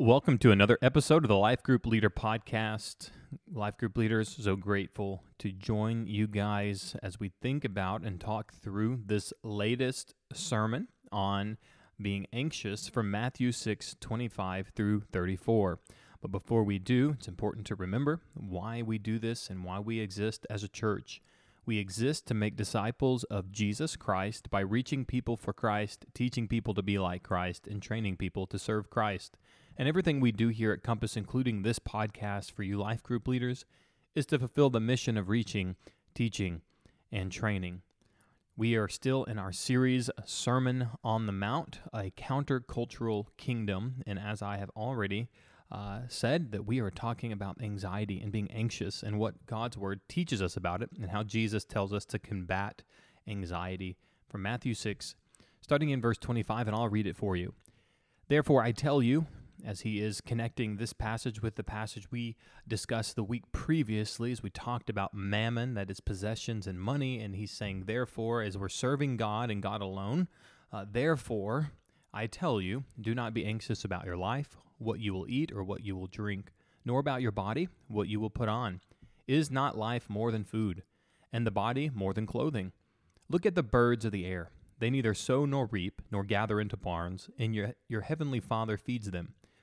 Welcome to another episode of the Life Group Leader Podcast. Life Group Leaders, so grateful to join you guys as we think about and talk through this latest sermon on being anxious from Matthew 6 25 through 34. But before we do, it's important to remember why we do this and why we exist as a church. We exist to make disciples of Jesus Christ by reaching people for Christ, teaching people to be like Christ, and training people to serve Christ. And everything we do here at Compass, including this podcast for you life group leaders, is to fulfill the mission of reaching, teaching, and training. We are still in our series, Sermon on the Mount, a countercultural kingdom. And as I have already uh, said, that we are talking about anxiety and being anxious and what God's Word teaches us about it and how Jesus tells us to combat anxiety from Matthew 6, starting in verse 25, and I'll read it for you. Therefore, I tell you, as he is connecting this passage with the passage we discussed the week previously as we talked about mammon, that is possessions and money. And he's saying, therefore, as we're serving God and God alone, uh, therefore, I tell you, do not be anxious about your life, what you will eat or what you will drink, nor about your body, what you will put on. Is not life more than food, and the body more than clothing? Look at the birds of the air. They neither sow nor reap, nor gather into barns, and your, your heavenly Father feeds them.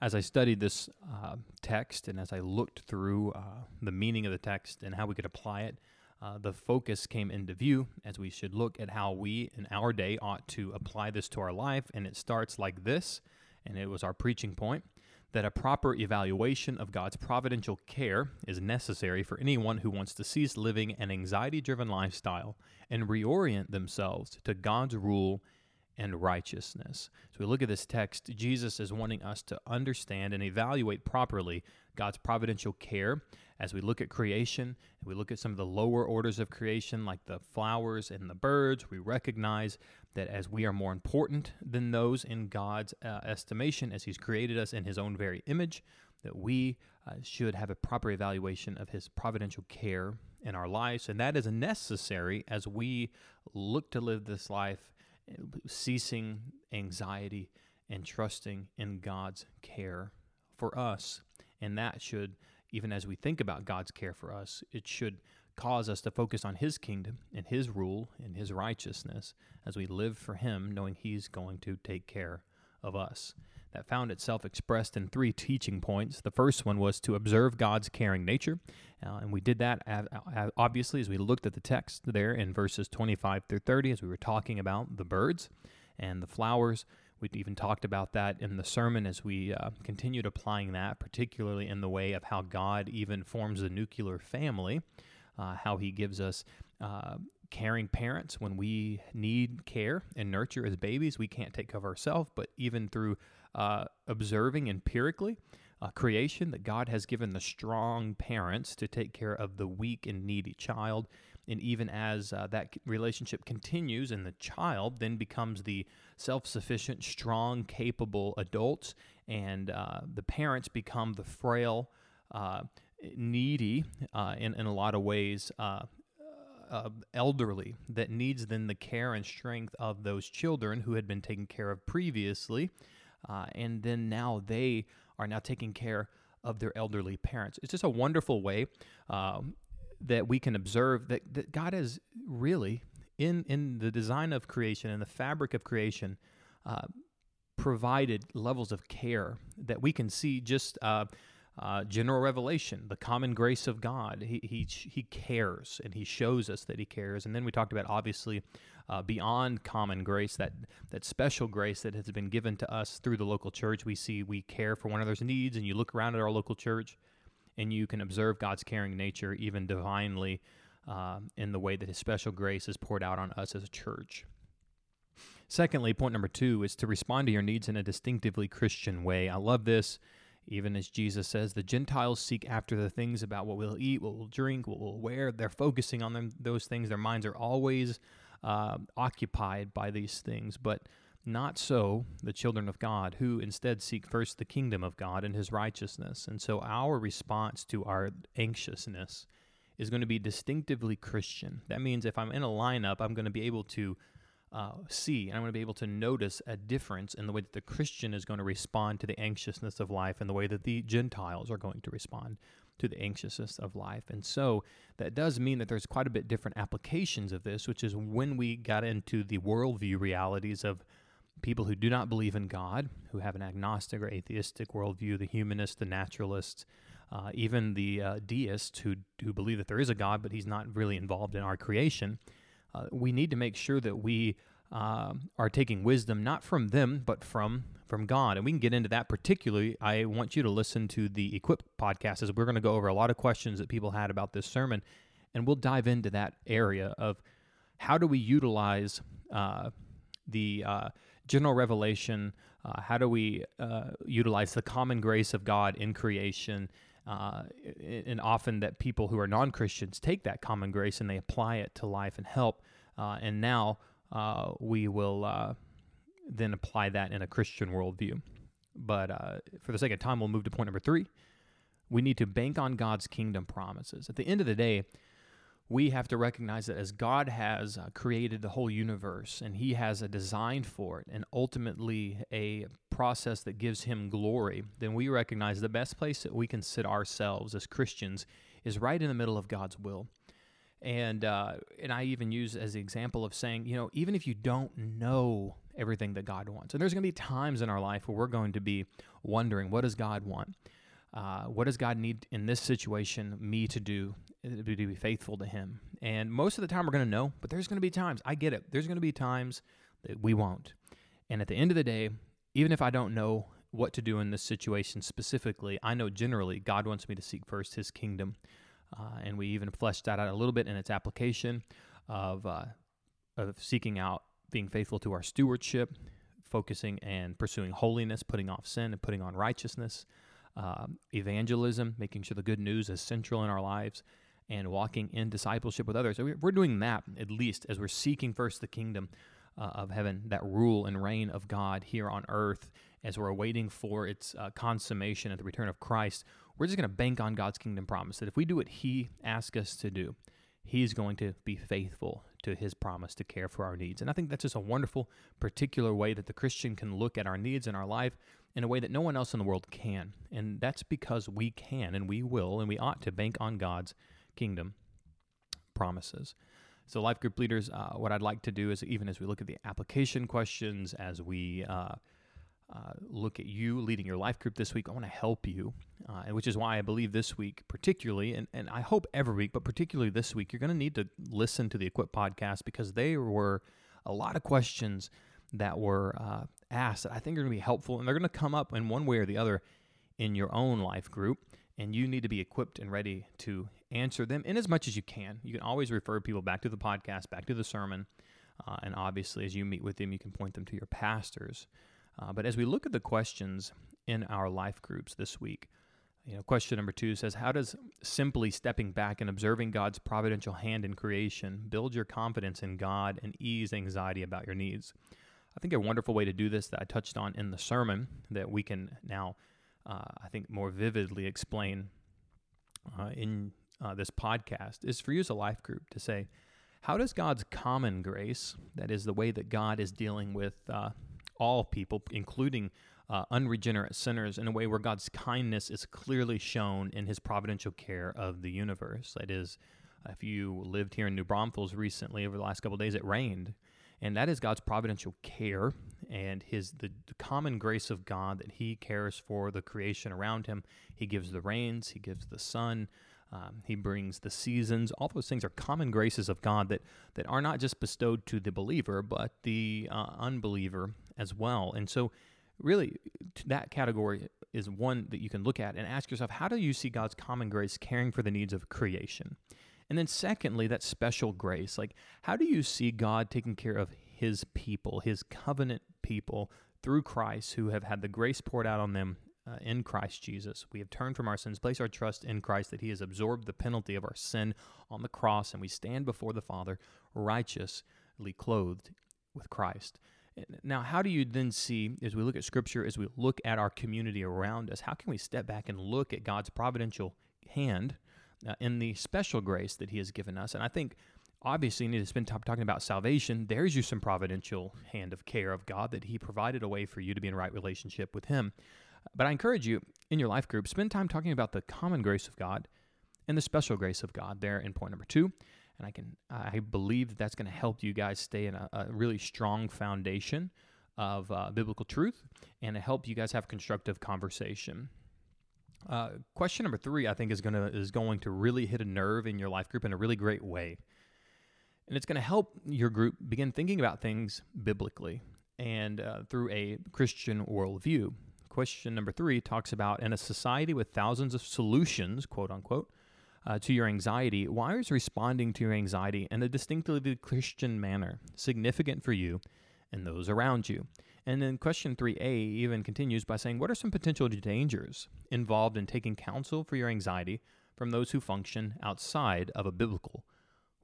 as I studied this uh, text and as I looked through uh, the meaning of the text and how we could apply it, uh, the focus came into view as we should look at how we in our day ought to apply this to our life. And it starts like this, and it was our preaching point that a proper evaluation of God's providential care is necessary for anyone who wants to cease living an anxiety driven lifestyle and reorient themselves to God's rule and righteousness. So we look at this text, Jesus is wanting us to understand and evaluate properly God's providential care as we look at creation and we look at some of the lower orders of creation like the flowers and the birds. We recognize that as we are more important than those in God's uh, estimation, as He's created us in His own very image, that we uh, should have a proper evaluation of His providential care in our lives. And that is necessary as we look to live this life ceasing anxiety and trusting in God's care for us. And that should, even as we think about God's care for us, it should cause us to focus on His kingdom and His rule and His righteousness as we live for Him, knowing He's going to take care of us that found itself expressed in three teaching points. The first one was to observe God's caring nature, uh, and we did that obviously as we looked at the text there in verses 25 through 30 as we were talking about the birds and the flowers. We even talked about that in the sermon as we uh, continued applying that, particularly in the way of how God even forms the nuclear family, uh, how He gives us uh, caring parents when we need care and nurture as babies. We can't take care of ourselves, but even through uh, observing empirically uh, creation that God has given the strong parents to take care of the weak and needy child. And even as uh, that relationship continues and the child then becomes the self sufficient, strong, capable adults, and uh, the parents become the frail, uh, needy uh, in, in a lot of ways, uh, uh, elderly that needs then the care and strength of those children who had been taken care of previously uh, and then now they are now taking care of their elderly parents. It's just a wonderful way um, that we can observe that, that God has really, in, in the design of creation and the fabric of creation, uh, provided levels of care that we can see just uh, uh, general revelation, the common grace of God. He, he, he cares and he shows us that he cares. And then we talked about obviously uh, beyond common grace, that, that special grace that has been given to us through the local church. We see we care for one another's needs, and you look around at our local church and you can observe God's caring nature, even divinely, uh, in the way that his special grace is poured out on us as a church. Secondly, point number two is to respond to your needs in a distinctively Christian way. I love this. Even as Jesus says, the Gentiles seek after the things about what we'll eat, what we'll drink, what we'll wear. They're focusing on them, those things. Their minds are always uh, occupied by these things. But not so the children of God, who instead seek first the kingdom of God and his righteousness. And so our response to our anxiousness is going to be distinctively Christian. That means if I'm in a lineup, I'm going to be able to uh, see and I'm going to be able to notice a difference in the way that the Christian is going to respond to the anxiousness of life and the way that the Gentiles are going to respond to the anxiousness of life. And so that does mean that there's quite a bit different applications of this, which is when we got into the worldview realities of people who do not believe in God, who have an agnostic or atheistic worldview, the humanist, the naturalist, uh, even the uh, deists who, who believe that there is a God, but he's not really involved in our creation uh, we need to make sure that we uh, are taking wisdom not from them, but from from God. And we can get into that particularly. I want you to listen to the Equip podcast as we're going to go over a lot of questions that people had about this sermon, and we'll dive into that area of how do we utilize uh, the uh, general revelation. Uh, how do we utilize the common grace of God in creation? Uh, and often that people who are non Christians take that common grace and they apply it to life and help. Uh, and now uh, we will uh, then apply that in a Christian worldview. But uh, for the sake of time, we'll move to point number three. We need to bank on God's kingdom promises. At the end of the day, we have to recognize that as God has uh, created the whole universe and He has a design for it and ultimately a process that gives Him glory, then we recognize the best place that we can sit ourselves as Christians is right in the middle of God's will. And uh, and I even use as the example of saying, you know, even if you don't know everything that God wants, and there's going to be times in our life where we're going to be wondering, what does God want? Uh, what does God need in this situation me to do to be faithful to Him? And most of the time we're going to know, but there's going to be times, I get it, there's going to be times that we won't. And at the end of the day, even if I don't know what to do in this situation specifically, I know generally God wants me to seek first His kingdom. Uh, and we even fleshed that out a little bit in its application of, uh, of seeking out being faithful to our stewardship, focusing and pursuing holiness, putting off sin, and putting on righteousness um, evangelism, making sure the good news is central in our lives, and walking in discipleship with others. We're doing that at least as we're seeking first the kingdom uh, of heaven, that rule and reign of God here on earth, as we're waiting for its uh, consummation at the return of Christ. We're just going to bank on God's kingdom promise that if we do what He asks us to do, He's going to be faithful to His promise to care for our needs. And I think that's just a wonderful, particular way that the Christian can look at our needs in our life in a way that no one else in the world can. And that's because we can and we will and we ought to bank on God's kingdom promises. So, life group leaders, uh, what I'd like to do is even as we look at the application questions, as we uh, uh, look at you leading your life group this week, I want to help you, uh, which is why I believe this week, particularly, and, and I hope every week, but particularly this week, you're going to need to listen to the Equip podcast because they were a lot of questions that were uh, asked that I think are going to be helpful, and they're going to come up in one way or the other in your own life group, and you need to be equipped and ready to answer them in as much as you can. You can always refer people back to the podcast, back to the sermon, uh, and obviously, as you meet with them, you can point them to your pastors. Uh, but as we look at the questions in our life groups this week, you know, question number two says, How does simply stepping back and observing God's providential hand in creation build your confidence in God and ease anxiety about your needs? I think a wonderful way to do this that I touched on in the sermon that we can now, uh, I think, more vividly explain uh, in uh, this podcast is for you as a life group to say, how does God's common grace, that is the way that God is dealing with uh, all people, including uh, unregenerate sinners, in a way where God's kindness is clearly shown in his providential care of the universe? That is, if you lived here in New Braunfels recently over the last couple days, it rained and that is God's providential care and his the, the, common grace of God that He cares for the creation around Him. He gives the rains, He gives the sun, um, He brings the seasons. All those things are common graces of God that that are not just bestowed to the believer, but the uh, unbeliever as well. And so, really, that category is one that you can look at and ask yourself: How do you see God's common grace caring for the needs of creation? And then, secondly, that special grace. Like, how do you see God taking care of his people, his covenant people through Christ who have had the grace poured out on them uh, in Christ Jesus. We have turned from our sins, place our trust in Christ that he has absorbed the penalty of our sin on the cross, and we stand before the Father righteously clothed with Christ. Now, how do you then see, as we look at Scripture, as we look at our community around us, how can we step back and look at God's providential hand uh, in the special grace that He has given us? And I think obviously you need to spend time talking about salvation. There's you some providential hand of care of God that He provided a way for you to be in right relationship with Him. But I encourage you in your life group, spend time talking about the common grace of God and the special grace of God there in point number two. And I can I believe that that's going to help you guys stay in a, a really strong foundation of uh, biblical truth and to help you guys have constructive conversation. Uh, question number three, I think, is gonna is going to really hit a nerve in your life group in a really great way. And it's going to help your group begin thinking about things biblically and uh, through a Christian worldview. Question number three talks about in a society with thousands of solutions, quote unquote, uh, to your anxiety, why is responding to your anxiety in a distinctively Christian manner significant for you and those around you? And then question 3a even continues by saying, What are some potential dangers involved in taking counsel for your anxiety from those who function outside of a biblical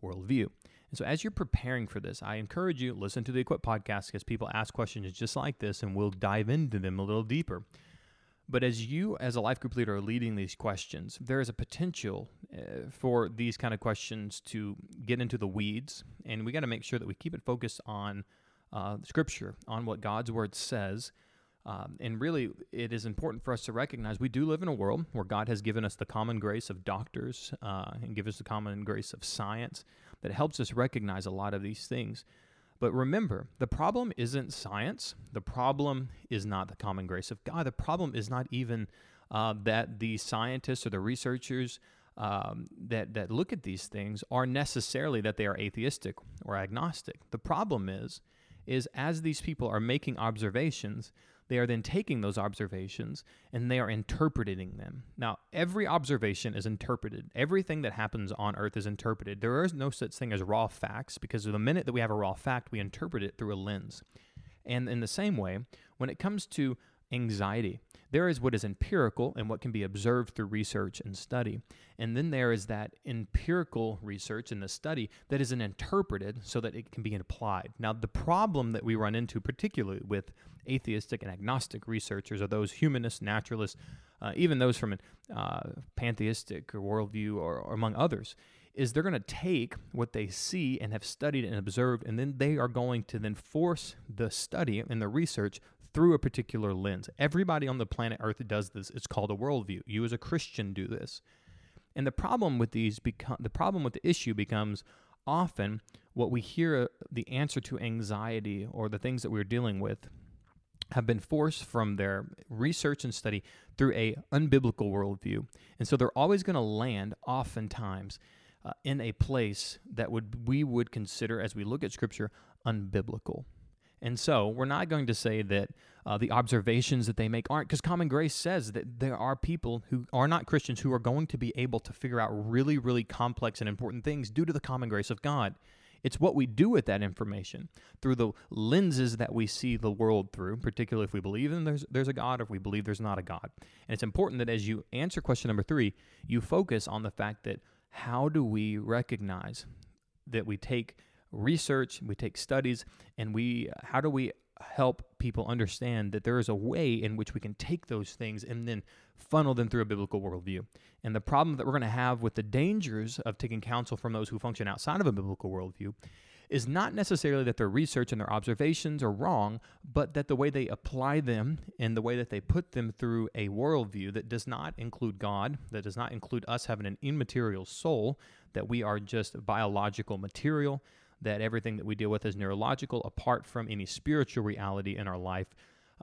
worldview? So, as you're preparing for this, I encourage you listen to the Equip podcast because people ask questions just like this, and we'll dive into them a little deeper. But as you, as a life group leader, are leading these questions, there is a potential uh, for these kind of questions to get into the weeds, and we got to make sure that we keep it focused on uh, Scripture, on what God's Word says. Um, and really, it is important for us to recognize we do live in a world where God has given us the common grace of doctors uh, and give us the common grace of science that helps us recognize a lot of these things. But remember, the problem isn't science. The problem is not the common grace of God. The problem is not even uh, that the scientists or the researchers um, that, that look at these things are necessarily that they are atheistic or agnostic. The problem is, is as these people are making observations, they are then taking those observations and they are interpreting them. Now, every observation is interpreted. Everything that happens on earth is interpreted. There is no such thing as raw facts because the minute that we have a raw fact, we interpret it through a lens. And in the same way, when it comes to anxiety, there is what is empirical and what can be observed through research and study. And then there is that empirical research and the study that isn't interpreted so that it can be applied. Now, the problem that we run into, particularly with atheistic and agnostic researchers, are those humanists, naturalists, uh, even those from a uh, pantheistic or worldview or, or among others, is they're going to take what they see and have studied and observed, and then they are going to then force the study and the research through a particular lens. Everybody on the planet Earth does this. It's called a worldview. You as a Christian do this. And the problem with these become the problem with the issue becomes often what we hear uh, the answer to anxiety or the things that we're dealing with have been forced from their research and study through a unbiblical worldview. And so they're always going to land oftentimes uh, in a place that would we would consider as we look at scripture unbiblical. And so we're not going to say that uh, the observations that they make aren't, because common grace says that there are people who are not Christians who are going to be able to figure out really, really complex and important things due to the common grace of God. It's what we do with that information through the lenses that we see the world through, particularly if we believe in there's, there's a God or if we believe there's not a God. And it's important that as you answer question number three, you focus on the fact that how do we recognize that we take research, we take studies, and we how do we help people understand that there is a way in which we can take those things and then funnel them through a biblical worldview. And the problem that we're going to have with the dangers of taking counsel from those who function outside of a biblical worldview is not necessarily that their research and their observations are wrong, but that the way they apply them and the way that they put them through a worldview that does not include God, that does not include us having an immaterial soul, that we are just biological material, that everything that we deal with is neurological, apart from any spiritual reality in our life.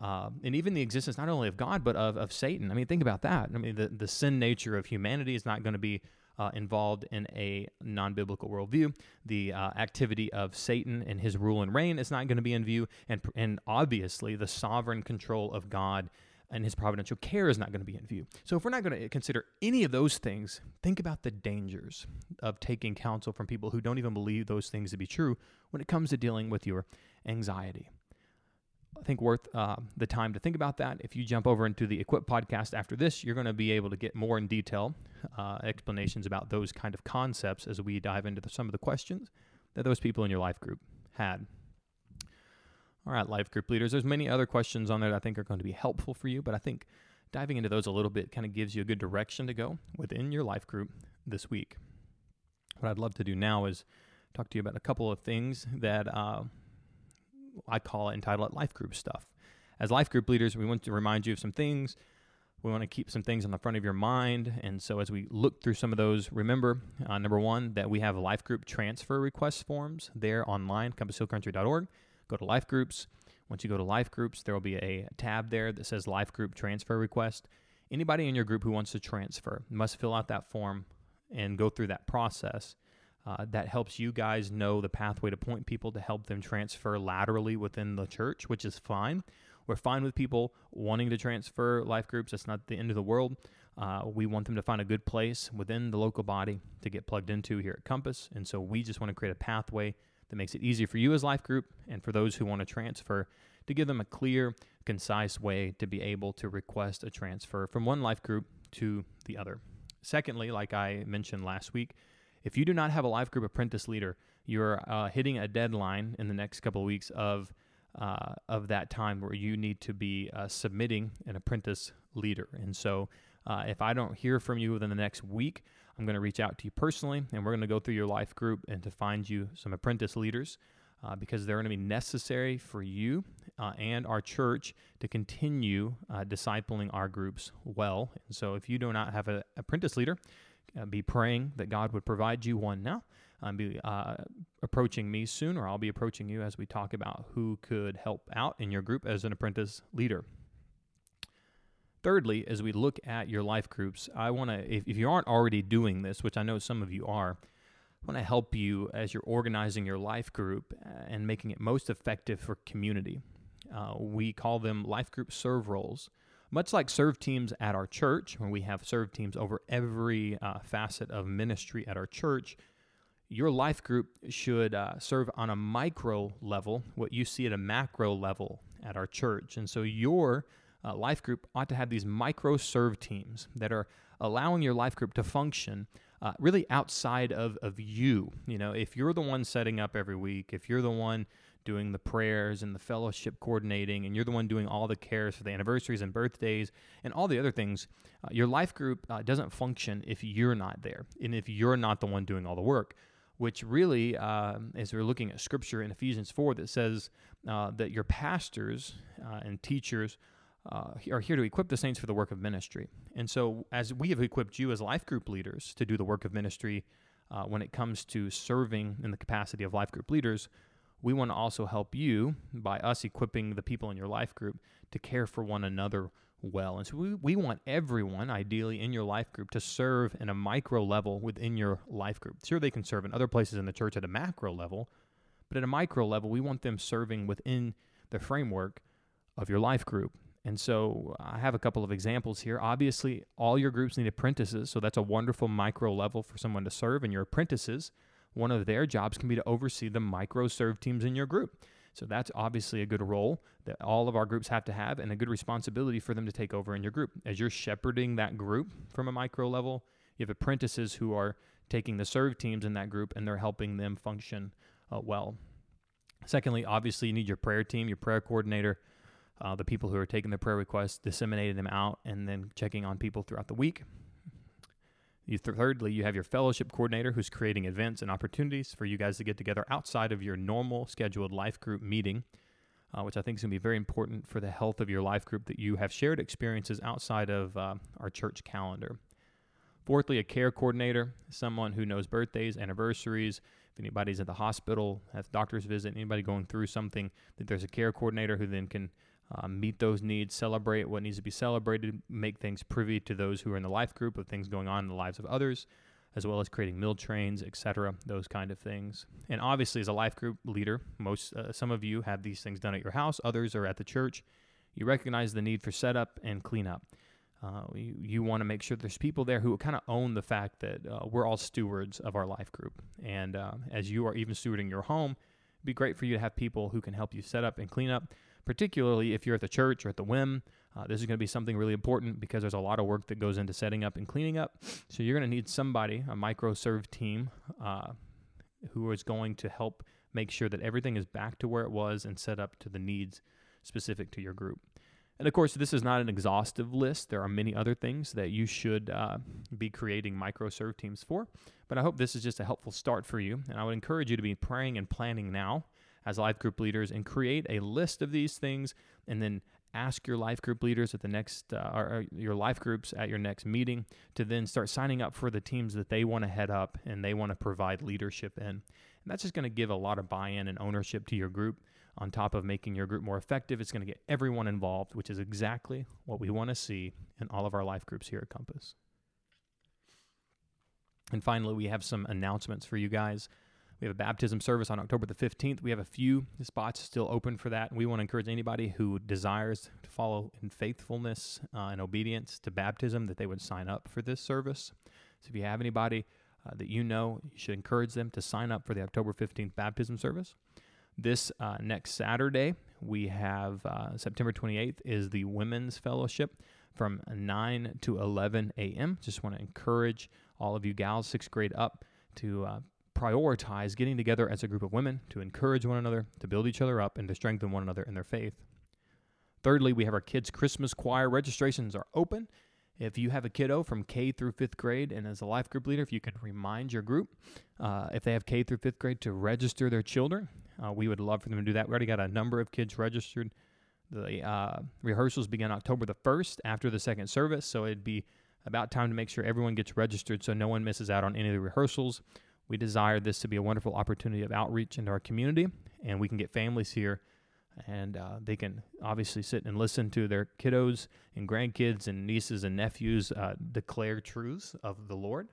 Uh, and even the existence not only of God, but of, of Satan. I mean, think about that. I mean, the, the sin nature of humanity is not going to be uh, involved in a non biblical worldview. The uh, activity of Satan and his rule and reign is not going to be in view. And, and obviously, the sovereign control of God and his providential care is not going to be in view. So, if we're not going to consider any of those things, think about the dangers of taking counsel from people who don't even believe those things to be true when it comes to dealing with your anxiety. I think worth uh, the time to think about that. If you jump over into the Equip podcast after this, you're going to be able to get more in detail uh, explanations about those kind of concepts as we dive into the, some of the questions that those people in your life group had. All right, life group leaders. There's many other questions on there that I think are going to be helpful for you, but I think diving into those a little bit kind of gives you a good direction to go within your life group this week. What I'd love to do now is talk to you about a couple of things that uh, I call it entitled it life group stuff. As life group leaders, we want to remind you of some things. We want to keep some things on the front of your mind. And so, as we look through some of those, remember uh, number one, that we have life group transfer request forms there online, compasshillcountry.org go to life groups. Once you go to life groups, there will be a tab there that says life group transfer request. Anybody in your group who wants to transfer must fill out that form and go through that process. Uh, that helps you guys know the pathway to point people to help them transfer laterally within the church, which is fine. We're fine with people wanting to transfer life groups. That's not the end of the world. Uh, we want them to find a good place within the local body to get plugged into here at Compass. And so we just want to create a pathway that makes it easier for you as life group and for those who want to transfer to give them a clear, concise way to be able to request a transfer from one life group to the other. Secondly, like I mentioned last week, if you do not have a life group apprentice leader, you're uh, hitting a deadline in the next couple of weeks of uh, of that time where you need to be uh, submitting an apprentice leader. And so, uh, if I don't hear from you within the next week, I'm going to reach out to you personally, and we're going to go through your life group and to find you some apprentice leaders uh, because they're going to be necessary for you uh, and our church to continue uh, discipling our groups well. And so, if you do not have an apprentice leader, uh, be praying that God would provide you one now. Um, be uh, approaching me soon, or I'll be approaching you as we talk about who could help out in your group as an apprentice leader. Thirdly, as we look at your life groups, I want to, if, if you aren't already doing this, which I know some of you are, I want to help you as you're organizing your life group uh, and making it most effective for community. Uh, we call them life group serve roles. Much like serve teams at our church, when we have serve teams over every uh, facet of ministry at our church, your life group should uh, serve on a micro level what you see at a macro level at our church. And so your uh, life group ought to have these micro serve teams that are allowing your life group to function uh, really outside of, of you. You know, if you're the one setting up every week, if you're the one doing the prayers and the fellowship coordinating, and you're the one doing all the cares for the anniversaries and birthdays and all the other things, uh, your life group uh, doesn't function if you're not there and if you're not the one doing all the work. Which really, uh, as we're looking at scripture in Ephesians 4 that says uh, that your pastors uh, and teachers uh, are here to equip the saints for the work of ministry. And so, as we have equipped you as life group leaders to do the work of ministry uh, when it comes to serving in the capacity of life group leaders, we want to also help you by us equipping the people in your life group to care for one another well. And so, we, we want everyone, ideally, in your life group to serve in a micro level within your life group. Sure, they can serve in other places in the church at a macro level, but at a micro level, we want them serving within the framework of your life group. And so I have a couple of examples here. Obviously, all your groups need apprentices, so that's a wonderful micro level for someone to serve. And your apprentices, one of their jobs can be to oversee the micro serve teams in your group. So that's obviously a good role that all of our groups have to have and a good responsibility for them to take over in your group. As you're shepherding that group from a micro level, you have apprentices who are taking the serve teams in that group and they're helping them function uh, well. Secondly, obviously, you need your prayer team, your prayer coordinator uh, the people who are taking the prayer requests, disseminating them out, and then checking on people throughout the week. You th- thirdly, you have your fellowship coordinator who's creating events and opportunities for you guys to get together outside of your normal scheduled life group meeting, uh, which I think is going to be very important for the health of your life group that you have shared experiences outside of uh, our church calendar. Fourthly, a care coordinator, someone who knows birthdays, anniversaries, If anybody's at the hospital, has doctor's visit, anybody going through something, that there's a care coordinator who then can uh, meet those needs, celebrate what needs to be celebrated, make things privy to those who are in the life group of things going on in the lives of others, as well as creating meal trains, etc., those kind of things. And obviously, as a life group leader, most uh, some of you have these things done at your house, others are at the church. You recognize the need for setup and cleanup. Uh, you, you want to make sure there's people there who kind of own the fact that uh, we're all stewards of our life group. And uh, as you are even stewarding your home, it'd be great for you to have people who can help you set up and clean up, particularly if you're at the church or at the whim. Uh, this is going to be something really important because there's a lot of work that goes into setting up and cleaning up. So you're going to need somebody, a micro serve team, uh, who is going to help make sure that everything is back to where it was and set up to the needs specific to your group. And of course, this is not an exhaustive list. There are many other things that you should uh, be creating micro serve teams for. But I hope this is just a helpful start for you. And I would encourage you to be praying and planning now as life group leaders and create a list of these things and then ask your life group leaders at the next uh, or your life groups at your next meeting to then start signing up for the teams that they want to head up and they want to provide leadership in. And that's just going to give a lot of buy-in and ownership to your group on top of making your group more effective, it's going to get everyone involved, which is exactly what we want to see in all of our life groups here at Compass. And finally, we have some announcements for you guys. We have a baptism service on October the 15th. We have a few spots still open for that. And we want to encourage anybody who desires to follow in faithfulness uh, and obedience to baptism that they would sign up for this service. So if you have anybody uh, that you know, you should encourage them to sign up for the October 15th baptism service. This uh, next Saturday, we have uh, September 28th is the Women's Fellowship from 9 to 11 a.m. Just want to encourage all of you gals, sixth grade up, to uh, prioritize getting together as a group of women to encourage one another, to build each other up, and to strengthen one another in their faith. Thirdly, we have our kids' Christmas choir. Registrations are open. If you have a kiddo from K through fifth grade, and as a life group leader, if you could remind your group, uh, if they have K through fifth grade, to register their children, uh, we would love for them to do that. We already got a number of kids registered. The uh, rehearsals begin October the 1st after the second service, so it'd be about time to make sure everyone gets registered so no one misses out on any of the rehearsals. We desire this to be a wonderful opportunity of outreach into our community, and we can get families here and uh, they can obviously sit and listen to their kiddos and grandkids and nieces and nephews uh, declare truths of the Lord.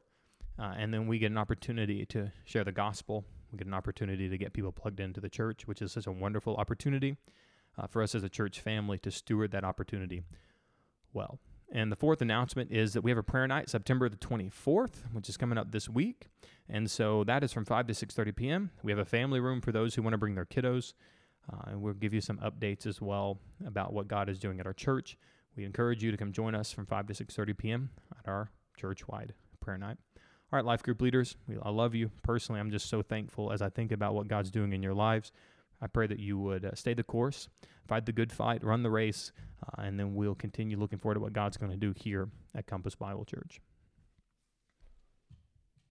Uh, and then we get an opportunity to share the gospel we get an opportunity to get people plugged into the church, which is such a wonderful opportunity uh, for us as a church family to steward that opportunity well. And the fourth announcement is that we have a prayer night September the 24th, which is coming up this week. And so that is from 5 to 6:30 p.m. We have a family room for those who want to bring their kiddos. Uh, and we'll give you some updates as well about what God is doing at our church. We encourage you to come join us from 5 to 6:30 p.m. at our church-wide prayer night. All right, life group leaders, I love you personally. I'm just so thankful as I think about what God's doing in your lives. I pray that you would uh, stay the course, fight the good fight, run the race, uh, and then we'll continue looking forward to what God's going to do here at Compass Bible Church.